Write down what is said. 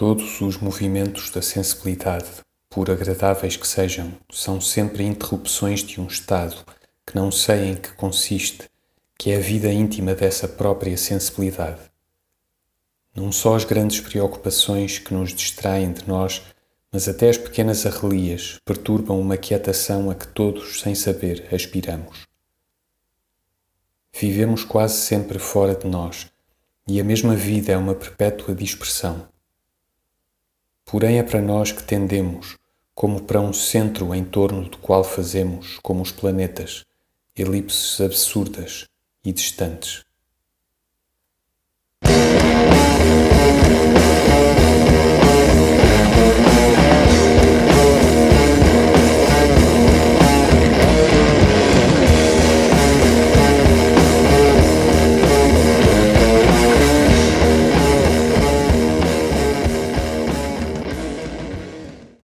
Todos os movimentos da sensibilidade, por agradáveis que sejam, são sempre interrupções de um estado que não sei em que consiste, que é a vida íntima dessa própria sensibilidade. Não só as grandes preocupações que nos distraem de nós, mas até as pequenas arrelias perturbam uma quietação a que todos, sem saber, aspiramos. Vivemos quase sempre fora de nós, e a mesma vida é uma perpétua dispersão. Porém, é para nós que tendemos, como para um centro em torno do qual fazemos, como os planetas, elipses absurdas e distantes.